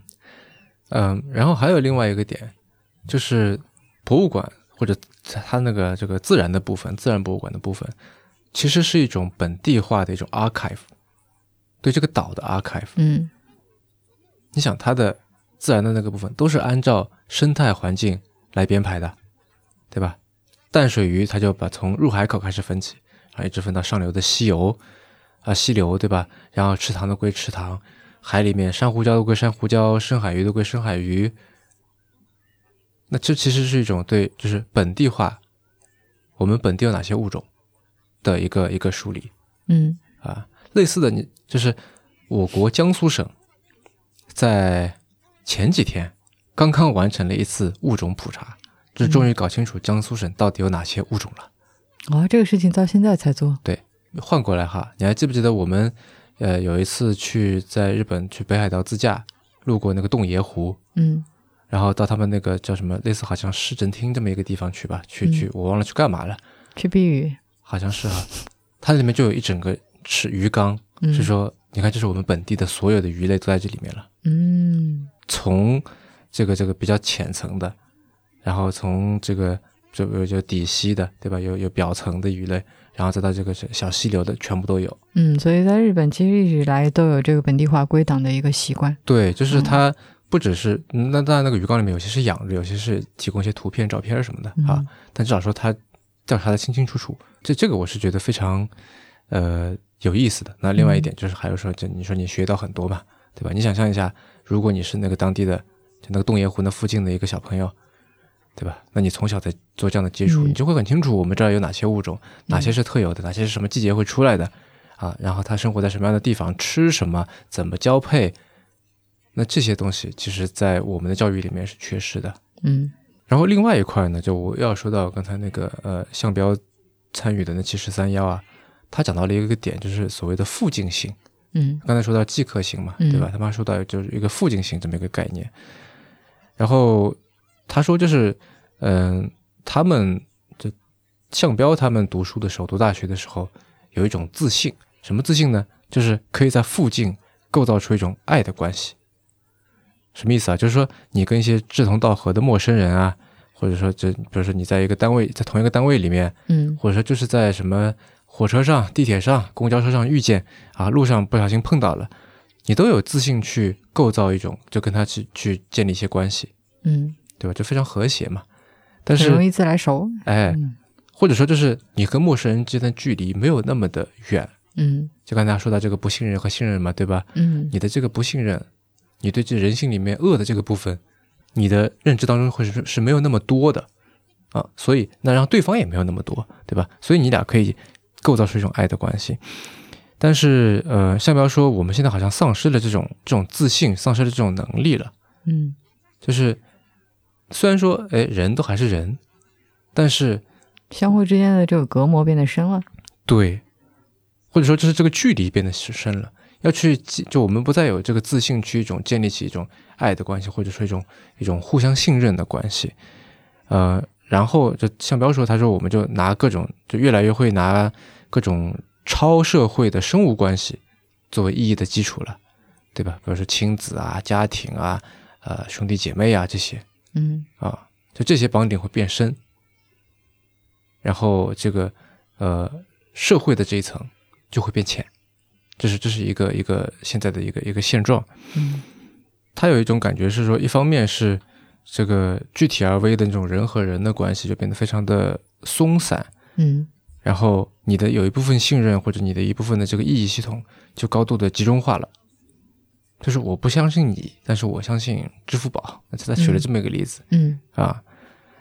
嗯，然后还有另外一个点，就是博物馆或者它那个这个自然的部分，自然博物馆的部分，其实是一种本地化的一种 archive，对这个岛的 archive。嗯你想它的自然的那个部分都是按照生态环境来编排的，对吧？淡水鱼它就把从入海口开始分起，然后一直分到上流的溪游啊溪流，对吧？然后池塘的归池塘，海里面珊瑚礁都归珊瑚礁，深海鱼都归深海鱼。那这其实是一种对就是本地化，我们本地有哪些物种的一个一个梳理。嗯啊，类似的你就是我国江苏省在前几天刚刚完成了一次物种普查，这终于搞清楚江苏省到底有哪些物种了。哦，这个事情到现在才做。对换过来哈，你还记不记得我们呃有一次去在日本去北海道自驾，路过那个洞爷湖，嗯然后到他们那个叫什么类似好像市政厅这么一个地方去吧，去去我忘了去干嘛了，去避雨。好像是啊，它里面就有一整个池鱼缸，嗯是说你看这是我们本地的所有的鱼类都在这里面了。嗯从这个这个比较浅层的，然后从这个就有有底栖的，对吧？有有表层的鱼类，然后再到这个小小溪流的，全部都有。嗯，所以在日本其实一直以来都有这个本地化归档的一个习惯。对，就是嗯它不只是、嗯那当然那个鱼缸里面有些是养着，有些是提供一些图片、照片什么的、啊嗯，但至少说它调查的清清楚楚。这这个我是觉得非常呃有意思的。那另外一点就是还有说，就你说你学到很多嘛，对吧？你想象一下，如果你是那个当地的就那个洞爷湖那附近的一个小朋友，对吧？那你从小在做这样的接触，嗯你就会很清楚我们这儿有哪些物种，哪些是特有的，哪些是什么季节会出来的啊，然后它生活在什么样的地方，吃什么，怎么交配。那这些东西其实，在我们的教育里面是缺失的。嗯然后另外一块呢，就我要说到刚才那个呃向标参与的那七十三幺啊，他讲到了一个点，就是所谓的附近性。嗯刚才说到即刻性嘛，嗯对吧？他妈说到就是一个附近性这么一个概念。然后他说就是，嗯、他们就向标他们读书的时候，读大学的时候有一种自信，什么自信呢？就是可以在附近构造出一种爱的关系。什么意思啊？就是说你跟一些志同道合的陌生人啊，或者说这，比如说你在一个单位，在同一个单位里面，嗯或者说就是在什么火车上、地铁上、公交车上遇见啊，路上不小心碰到了，你都有自信去构造一种，就跟他去去建立一些关系，嗯，对吧？就非常和谐嘛。但是，容易自来熟。哎，嗯或者说就是你跟陌生人之间的距离没有那么的远，嗯就刚才说到这个不信任和信任嘛，对吧？嗯你的这个不信任，你对这人性里面恶的这个部分，你的认知当中会是是没有那么多的啊，所以那让对方也没有那么多，对吧？所以你俩可以构造出一种爱的关系。但是呃，向标说我们现在好像丧失了这种这种自信，丧失了这种能力了。嗯就是虽然说哎人都还是人，但是相互之间的这个隔膜变得深了。对，或者说就是这个距离变得深了，要去就我们不再有这个自信去一种建立起一种爱的关系，或者说一种一种互相信任的关系。呃，然后就像彪说，他说我们就拿各种就越来越会拿各种超社会的生物关系作为意义的基础了，对吧？比如说亲子啊、家庭啊、呃兄弟姐妹啊这些。嗯啊，就这些绑定会变深，然后这个呃社会的这一层就会变浅，这是这是一个一个现在的一个一个现状。嗯他有一种感觉是说，一方面是这个具体而微的那种人和人的关系就变得非常的松散，嗯然后你的有一部分信任或者你的一部分的这个意义系统就高度的集中化了。就是我不相信你，但是我相信支付宝。那他举了这么一个例子。嗯啊，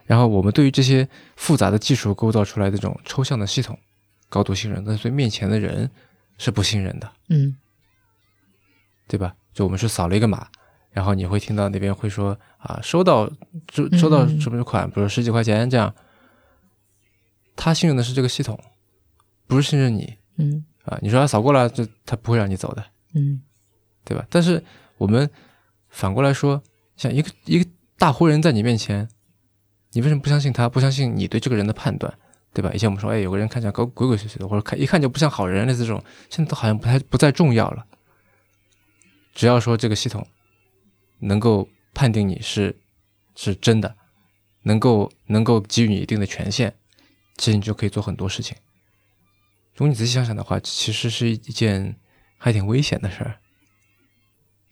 然后我们对于这些复杂的技术构造出来的这种抽象的系统，高度信任，但是对面前的人是不信任的，嗯对吧？就我们是扫了一个码，然后你会听到那边会说啊，收到收收到嗯什么款，比如十几块钱这样，他信任的是这个系统，不是信任你嗯啊。你说他扫过了，就他不会让你走的，嗯对吧？但是我们反过来说，像一个一个大活人在你面前，你为什么不相信他？不相信你对这个人的判断，对吧？以前我们说，哎，有个人看起来高鬼鬼祟祟的，或者看一看就不像好人，类似这种，现在都好像不太不再重要了。只要说这个系统能够判定你是是真的，能够能够给予你一定的权限，其实你就可以做很多事情。如果你仔细想想的话，其实是一件还挺危险的事儿。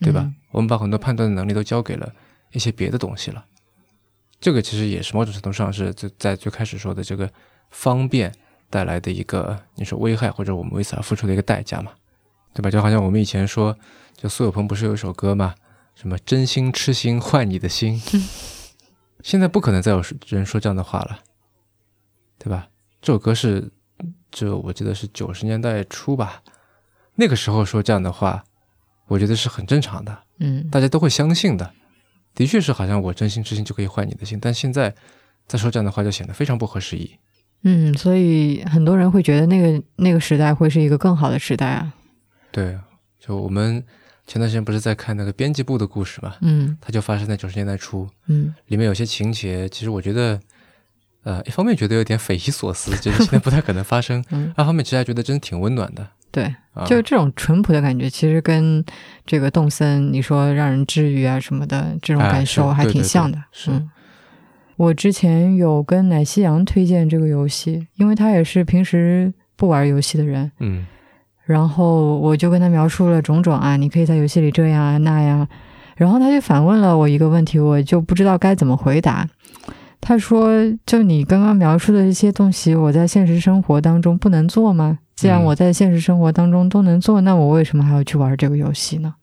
对吧？嗯我们把很多判断的能力都交给了一些别的东西了。这个其实也是某种程度上是就在最开始说的这个方便带来的一个你说危害，或者我们为此而付出的一个代价嘛，对吧？就好像我们以前说，就苏有朋不是有一首歌嘛，什么真心痴心换你的心，[LAUGHS] 现在不可能再有人说这样的话了，对吧？这首歌是就我记得是九十年代初吧，那个时候说这样的话。我觉得是很正常的，嗯大家都会相信的。的确是，好像我真心痴心就可以换你的心，但现在再说这样的话，就显得非常不合时宜。嗯，所以很多人会觉得那个那个时代会是一个更好的时代啊。对，就我们前段时间不是在看那个编辑部的故事嘛，嗯它就发生在九十年代初，嗯里面有些情节，其实我觉得，呃，一方面觉得有点匪夷所思，觉得现在不太可能发生；[LAUGHS] 嗯，二方面其实还觉得真的挺温暖的。对，啊、就这种淳朴的感觉，其实跟这个动森你说让人治愈啊什么的这种哎感受还是对对对挺像的。是嗯，我之前有跟奶昔羊推荐这个游戏，因为他也是平时不玩游戏的人，嗯然后我就跟他描述了种种啊，你可以在游戏里这样啊那样，然后他就反问了我一个问题，我就不知道该怎么回答。他说：“就你刚刚描述的一些东西，我在现实生活当中不能做吗？既然嗯我在现实生活当中都能做，那我为什么还要去玩这个游戏呢？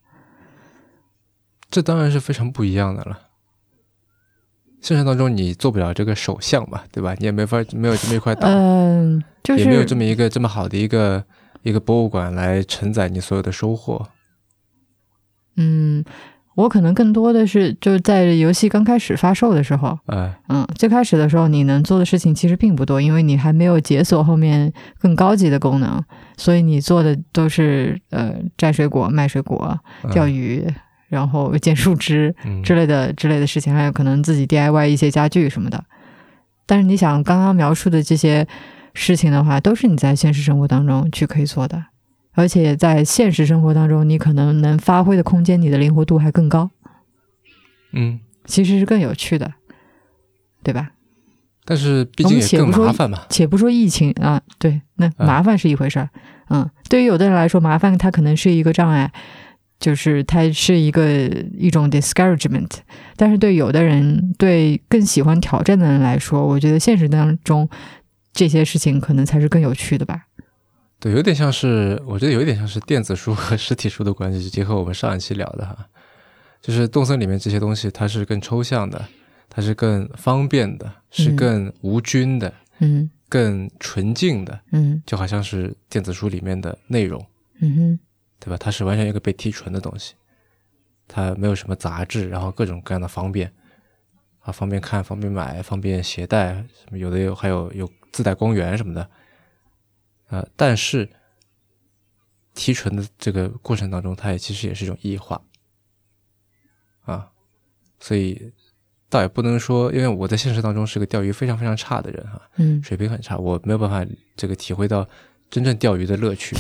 这当然是非常不一样的了。现实当中你做不了这个首相吧，对吧？你也没法没有这么一块岛，嗯、就是也没有这么一个这么好的一个一个博物馆来承载你所有的收获。嗯，我可能更多的是就是在游戏刚开始发售的时候，哎，嗯，最开始的时候你能做的事情其实并不多，因为你还没有解锁后面更高级的功能，所以你做的都是呃摘水果、卖水果、嗯钓鱼，然后捡树枝嗯之类的之类的事情，还有可能自己 DIY 一些家具什么的。但是你想刚刚描述的这些事情的话，都是你在现实生活当中去可以做的，而且在现实生活当中，你可能能发挥的空间，你的灵活度还更高，嗯，其实是更有趣的，对吧？但是毕我竟也更们且不说麻烦嘛。且不说疫情啊，对，那啊麻烦是一回事儿，嗯，对于有的人来说，麻烦它可能是一个障碍，就是它是一个一种 discouragement，但是对有的人，对更喜欢挑战的人来说，我觉得现实当中这些事情可能才是更有趣的吧。对，有点像是，我觉得有一点像是电子书和实体书的关系，就结合我们上一期聊的哈，就是动森里面这些东西，它是更抽象的，它是更方便的，是嗯。更无菌的，嗯。更纯净的，嗯。就好像是电子书里面的内容，嗯哼对吧？它是完全一个被提纯的东西，它没有什么杂质，然后各种各样的方便啊，方便看，方便买，方便携带，什么有的有还有有自带光源什么的，呃，但是提纯的这个过程当中，它也其实也是一种异化啊，所以倒也不能说，因为我在现实当中是个钓鱼非常非常差的人哈、嗯水平很差，我没有办法这个体会到真正钓鱼的乐趣。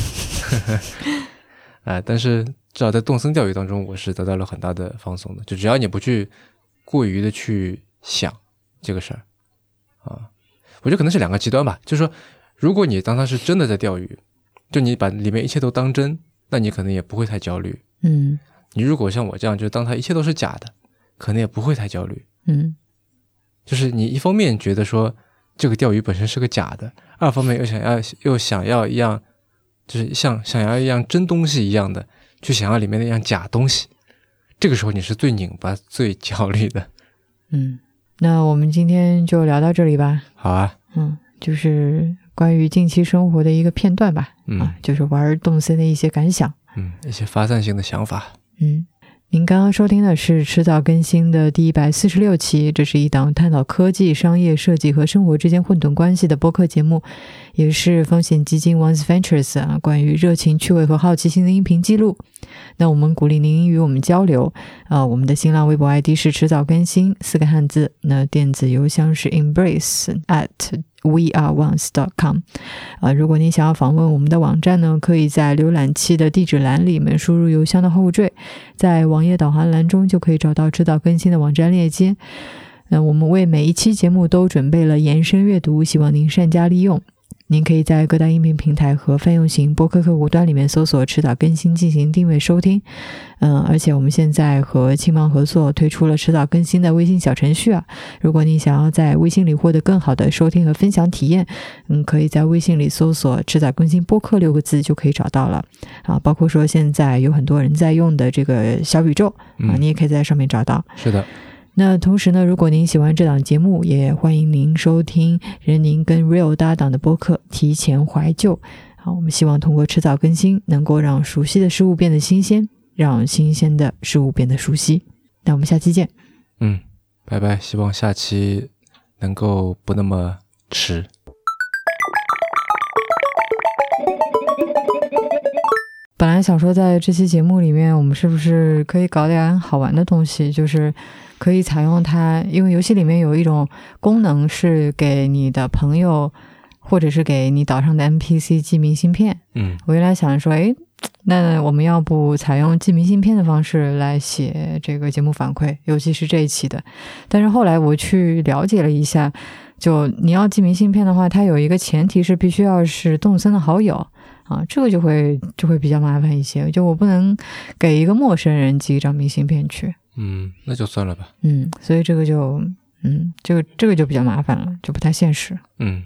[LAUGHS] 哎，但是至少在动森钓鱼当中，我是得到了很大的放松的。就只要你不去过于的去想这个事儿啊，我觉得可能是两个极端吧。就是说，如果你当他是真的在钓鱼，就你把里面一切都当真，那你可能也不会太焦虑。嗯你如果像我这样，就当它一切都是假的，可能也不会太焦虑。嗯就是你一方面觉得说这个钓鱼本身是个假的，二方面又想要又想要一样，就是像想要一样真东西一样的，去想要里面那样假东西，这个时候你是最拧巴、最焦虑的。嗯，那我们今天就聊到这里吧。好啊，嗯，就是关于近期生活的一个片段吧。嗯啊，就是玩动森的一些感想。嗯，一些发散性的想法。嗯，您刚刚收听的是迟早更新的第一百四十六期，这是一档探讨科技、商业设计和生活之间混沌关系的播客节目，也是风险基金 One's Ventures 啊关于热情、趣味和好奇心的音频记录。那我们鼓励您与我们交流啊、我们的新浪微博 ID 是迟早更新四个汉字，那电子邮箱是 embrace at weareones.com。啊，如果您想要访问我们的网站呢，可以在浏览器的地址栏里面输入邮箱的后缀，在网页导航栏中就可以找到迟早更新的网站链接。那我们为每一期节目都准备了延伸阅读，希望您善加利用。您可以在各大音频平台和泛用型播客客户端里面搜索“迟早更新”进行定位收听。嗯，而且我们现在和青芒合作推出了迟早更新的微信小程序啊。如果你想要在微信里获得更好的收听和分享体验，嗯，可以在微信里搜索“迟早更新播客”六个字就可以找到了啊。包括说现在有很多人在用的这个小宇宙啊，嗯你也可以在上面找到。是的，那同时呢，如果您喜欢这档节目，也欢迎您收听任宁跟 Real 搭档的播客《提前怀旧》。好，我们希望通过迟早更新，能够让熟悉的事物变得新鲜，让新鲜的事物变得熟悉。那我们下期见。嗯，拜拜。希望下期能够不那么迟。本来想说，在这期节目里面，我们是不是可以搞点好玩的东西？就是可以采用它，因为游戏里面有一种功能是给你的朋友，或者是给你岛上的 NPC 寄明信片。嗯我原来想说，诶，那我们要不采用寄明信片的方式来写这个节目反馈，尤其是这一期的。但是后来我去了解了一下，就你要寄明信片的话，它有一个前提是必须要是动森的好友啊，这个就会就会比较麻烦一些。就我不能给一个陌生人寄一张明信片去，嗯，那就算了吧。嗯，所以这个就嗯，这个这个就比较麻烦了，就不太现实。嗯嗯